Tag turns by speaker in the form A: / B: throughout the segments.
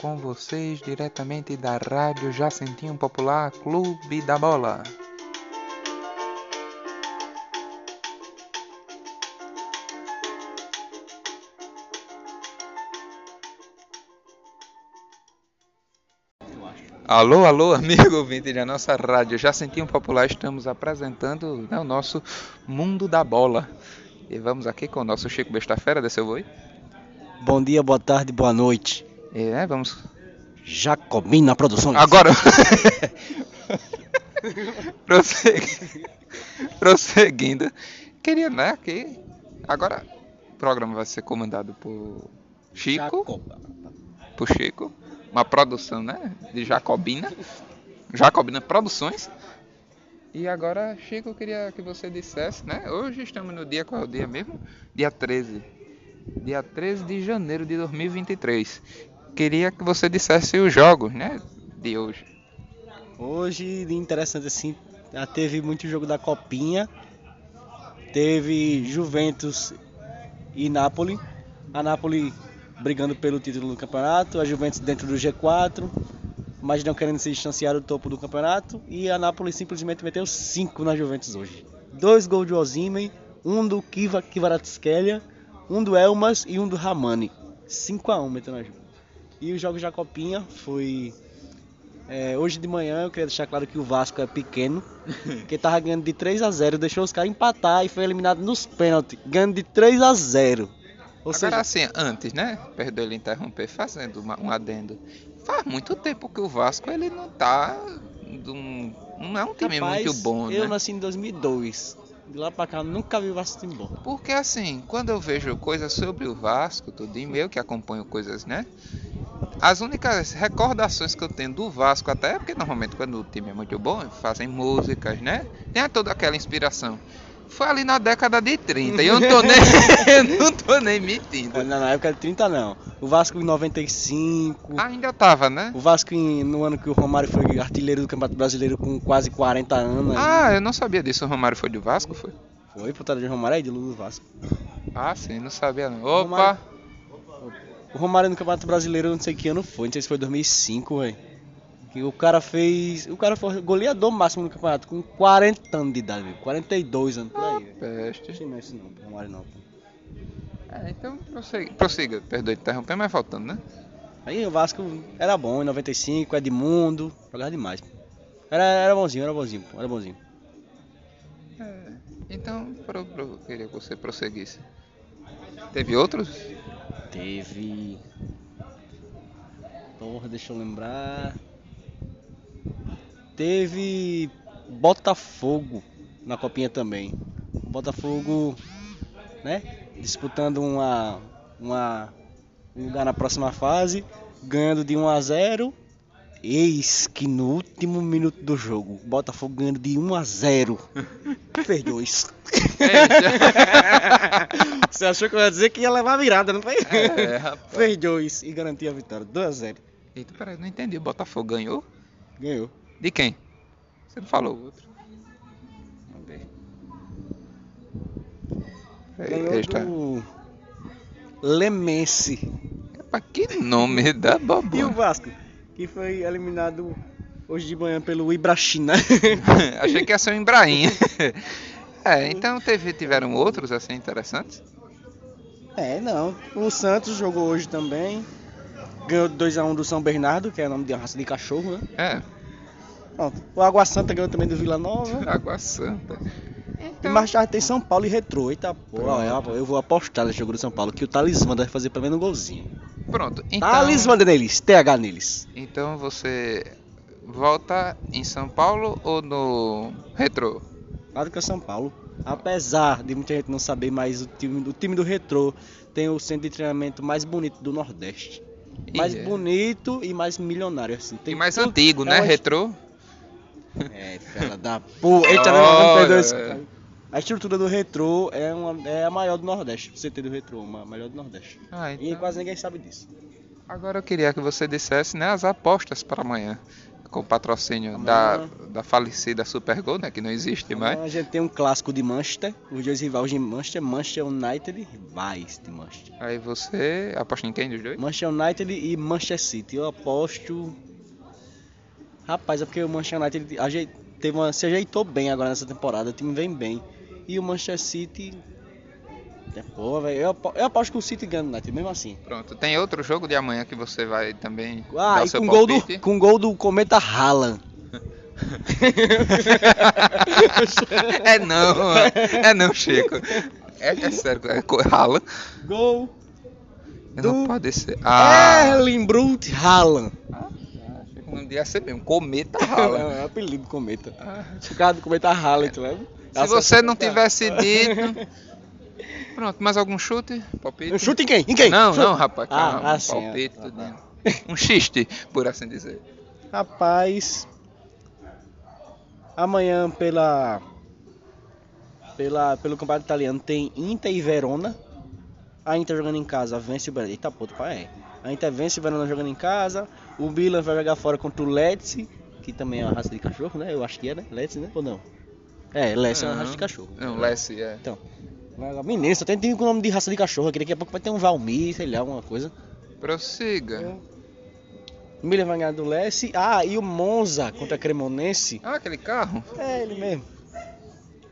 A: com vocês diretamente da Rádio Jacentinho Popular Clube da Bola. Alô, alô, amigo ouvinte da nossa rádio Jacentinho Popular, estamos apresentando né, o nosso Mundo da Bola. E vamos aqui com o nosso Chico Bestafera, desceu oi?
B: Bom dia, boa tarde, boa noite.
A: E, né, vamos...
B: Jacobina Produções.
A: Agora... Prosseguindo. Prosseguindo. Queria, né, que... Agora o programa vai ser comandado por Chico.
B: Jacoba.
A: Por Chico. Uma produção, né, de Jacobina. Jacobina Produções. E agora, Chico, eu queria que você dissesse, né? Hoje estamos no dia, qual é o dia mesmo? Dia 13. Dia 13 de janeiro de 2023. Queria que você dissesse os jogos, né? De hoje.
B: Hoje, interessante assim, teve muito jogo da Copinha. Teve Juventus e Napoli. A Napoli brigando pelo título do campeonato, a Juventus dentro do G4, mas não querendo se distanciar do topo do campeonato. E a Napoli simplesmente meteu 5 na Juventus hoje. Dois gols de Osimhen, um do Kiva Kvaratskhelia, um do Elmas e um do Ramani. 5 a 1 meteu na Juventus. E os jogos da Copinha foi é, hoje de manhã eu queria deixar claro que o Vasco é pequeno, que tava ganhando de 3 a 0, deixou os caras empatar e foi eliminado nos pênaltis, ganhando de 3 a 0. Ou
A: Agora
B: seja,
A: assim, antes, né? Perdoe ele interromper, fazendo uma- um adendo. Faz muito tempo que o Vasco ele não tá. de um- não é um time
B: rapaz,
A: muito bom,
B: eu
A: né?
B: nasci em 2002. De lá pra cá eu nunca vi o Vasco time bom.
A: Porque assim, quando eu vejo coisas sobre o Vasco, tudo em meio que acompanho coisas, né? As únicas recordações que eu tenho do Vasco, até porque normalmente quando o time é muito bom, fazem músicas, né? Tem toda aquela inspiração. Foi ali na década de 30 e eu não tô nem, eu não tô nem mentindo.
B: Na, na época de 30 não. O Vasco em 95.
A: Ainda tava, né?
B: O Vasco em- no ano que o Romário foi artilheiro do Campeonato Brasileiro com quase 40 anos.
A: Ah, eu não sabia disso. O Romário foi do Vasco, foi?
B: Foi, putada de Romário é ídolo do Vasco.
A: Ah, sim, não sabia não. Opa!
B: Romário- O Romário no Campeonato Brasileiro, eu não sei que ano foi, não sei se foi 2005, velho. Que o cara fez. O cara foi goleador máximo no campeonato com 40 anos de idade, velho. 42 anos por aí, velho.
A: Peste.
B: Não é isso não, Romário não.
A: É, então prossiga, prossiga. Perdoe interromper, mas faltando, né?
B: Aí o Vasco era bom em 95, Edmundo, jogava demais. Era, era bonzinho, era bonzinho, era bonzinho.
A: É, então, pro, pro, queria que você prosseguisse. Teve outros?
B: Teve. Porra, deixa eu lembrar. Teve Botafogo na copinha também. Botafogo, né? Disputando uma, uma um lugar na próxima fase, ganhando de 1 a 0. Eis que no último minuto do jogo, Botafogo ganhando de 1 a 0. Fez dois. Você achou que eu ia dizer que ia levar a virada, não foi?
A: É, rapaz.
B: Fez dois e garantiu a vitória. 2 a 0.
A: Eita, peraí, não entendi. O Botafogo ganhou?
B: Ganhou.
A: De quem? Você não falou o outro. Vamos ver.
B: Ganhou
A: está-
B: do Lemense.
A: Rapaz, que nome da
B: E o. Vasco, que foi eliminado hoje de manhã pelo Ibrachina.
A: Achei que ia ser um Ibrahim. É, então teve, tiveram outros assim interessantes?
B: é, não. O Santos jogou hoje também. Ganhou 2x1 do São Bernardo, que é o nome de uma raça de cachorro, né?
A: É,
B: Pronto. O Água Santa ganhou também do Vila Nova.
A: Água Santa.
B: E
A: Então,
B: mais tarde tem São Paulo e Retrô. Eita porra, eu, eu vou apostar nesse jogo do São Paulo que o Talismã deve fazer pelo menos um golzinho.
A: Pronto. Então,
B: Talismã neles, TH neles.
A: então você volta em São Paulo ou no Retro?
B: Claro que é São Paulo. Apesar de muita gente não saber, mas o time, o time do Retrô tem o centro de treinamento mais bonito do Nordeste. Mais
A: é-
B: bonito e mais milionário, assim. Tem
A: E mais
B: tudo-
A: antigo,
B: é
A: né?
B: uma-
A: Retro?
B: É, fela da porra. Eita, não, não isso. A estrutura do Retrô é, uma, é a maior do Nordeste. O CT do Retrô, a maior do Nordeste.
A: Ah,
B: E
A: então...
B: quase ninguém sabe disso.
A: Agora eu queria que você dissesse né, as apostas para amanhã. com patrocínio
B: Amanhã.
A: da, da falecida Supergol, né? Que não existe mais.
B: Amanhã a gente tem um clássico de Manchester. Os dois rivais de Manchester, Manchester United, rivais de Manchester.
A: Aí você aposta em quem dos dois?
B: Manchester United e Manchester City. Eu aposto. Rapaz, é porque o Manchester United teve uma, se ajeitou bem agora nessa temporada. O time vem bem. E o Manchester City. É, velho. Eu, eu aposto que o City ganha mesmo assim.
A: Pronto. Tem outro jogo de amanhã que você vai também
B: Ah,
A: dar
B: e com gol, do, com gol do Cometa Haaland.
A: É não, é não, Chico. É, é sério, é rala.
B: Gol.
A: Não
B: Do-
A: pode ser. Ah,
B: Erling Brut Haaland.
A: achei ia ser mesmo. Cometa rala.
B: É, é apelido do Cometa.
A: Ah,
B: O cara do Cometa Haaland, tu lembra?
A: Se você não tivesse dito. Pronto, mais algum chute? Palpite?
B: Um chute em quem? Em quem?
A: Não,
B: Chute.
A: não, rapaz,
B: Ah,
A: calma.
B: ah, sim,
A: palpite,
B: ah,
A: tudinho. Um xiste, por assim dizer.
B: Rapaz, amanhã pela, pela pelo campeonato italiano tem Inter e Verona. A Inter jogando em casa vence o Brasil. Eita puta, pai. É. A Inter vence o Verona jogando em casa. O Milan vai jogar fora contra o Lecce, que também é uma raça de cachorro, né? Eu acho que é, né? Lecce, né? Ou não? É, Lecce é uma raça de cachorro.
A: Não, Lessie, é.
B: Menino, só tem time com nome de raça de cachorro aqui. Daqui a pouco vai ter um Valmir, sei lá, alguma coisa.
A: Prossiga.
B: O Milan vai ganhar do Lecce. Ah, e o Monza contra a Cremonense.
A: Ah, aquele carro?
B: É ele mesmo.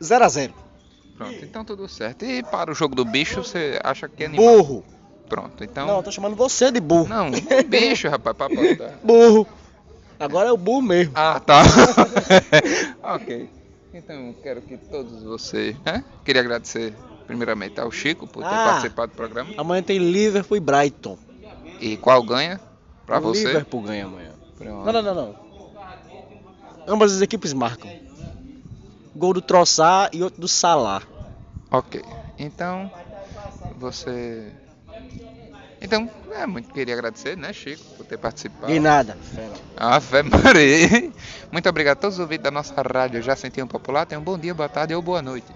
B: 0x0.
A: Pronto, então tudo certo. E para o jogo do bicho, você acha que é?
B: Burro.
A: Pronto, então.
B: Não, eu tô chamando você de burro.
A: Não, um bicho, rapaz, pra apostar.
B: Burro. Agora é o burro mesmo.
A: Ah, tá. ok. Então, quero que todos vocês. Né? Queria agradecer, primeiramente, ao Chico por ter
B: Ah.
A: participado do programa.
B: Amanhã tem Liverpool e Brighton.
A: E qual ganha? Pra
B: o
A: você?
B: Liverpool ganha amanhã.
A: Pronto.
B: Não, não, não, não. Ambas as equipes marcam. Gol do Troçar e outro do Salah.
A: Ok. Então, você. Então, é muito queria agradecer, né, Chico, por ter participado.
B: E nada. Fera.
A: Ave Maria. Muito obrigado a todos os ouvintes da nossa rádio Já Sentiu Popular. Tenham um bom dia, boa tarde ou boa noite.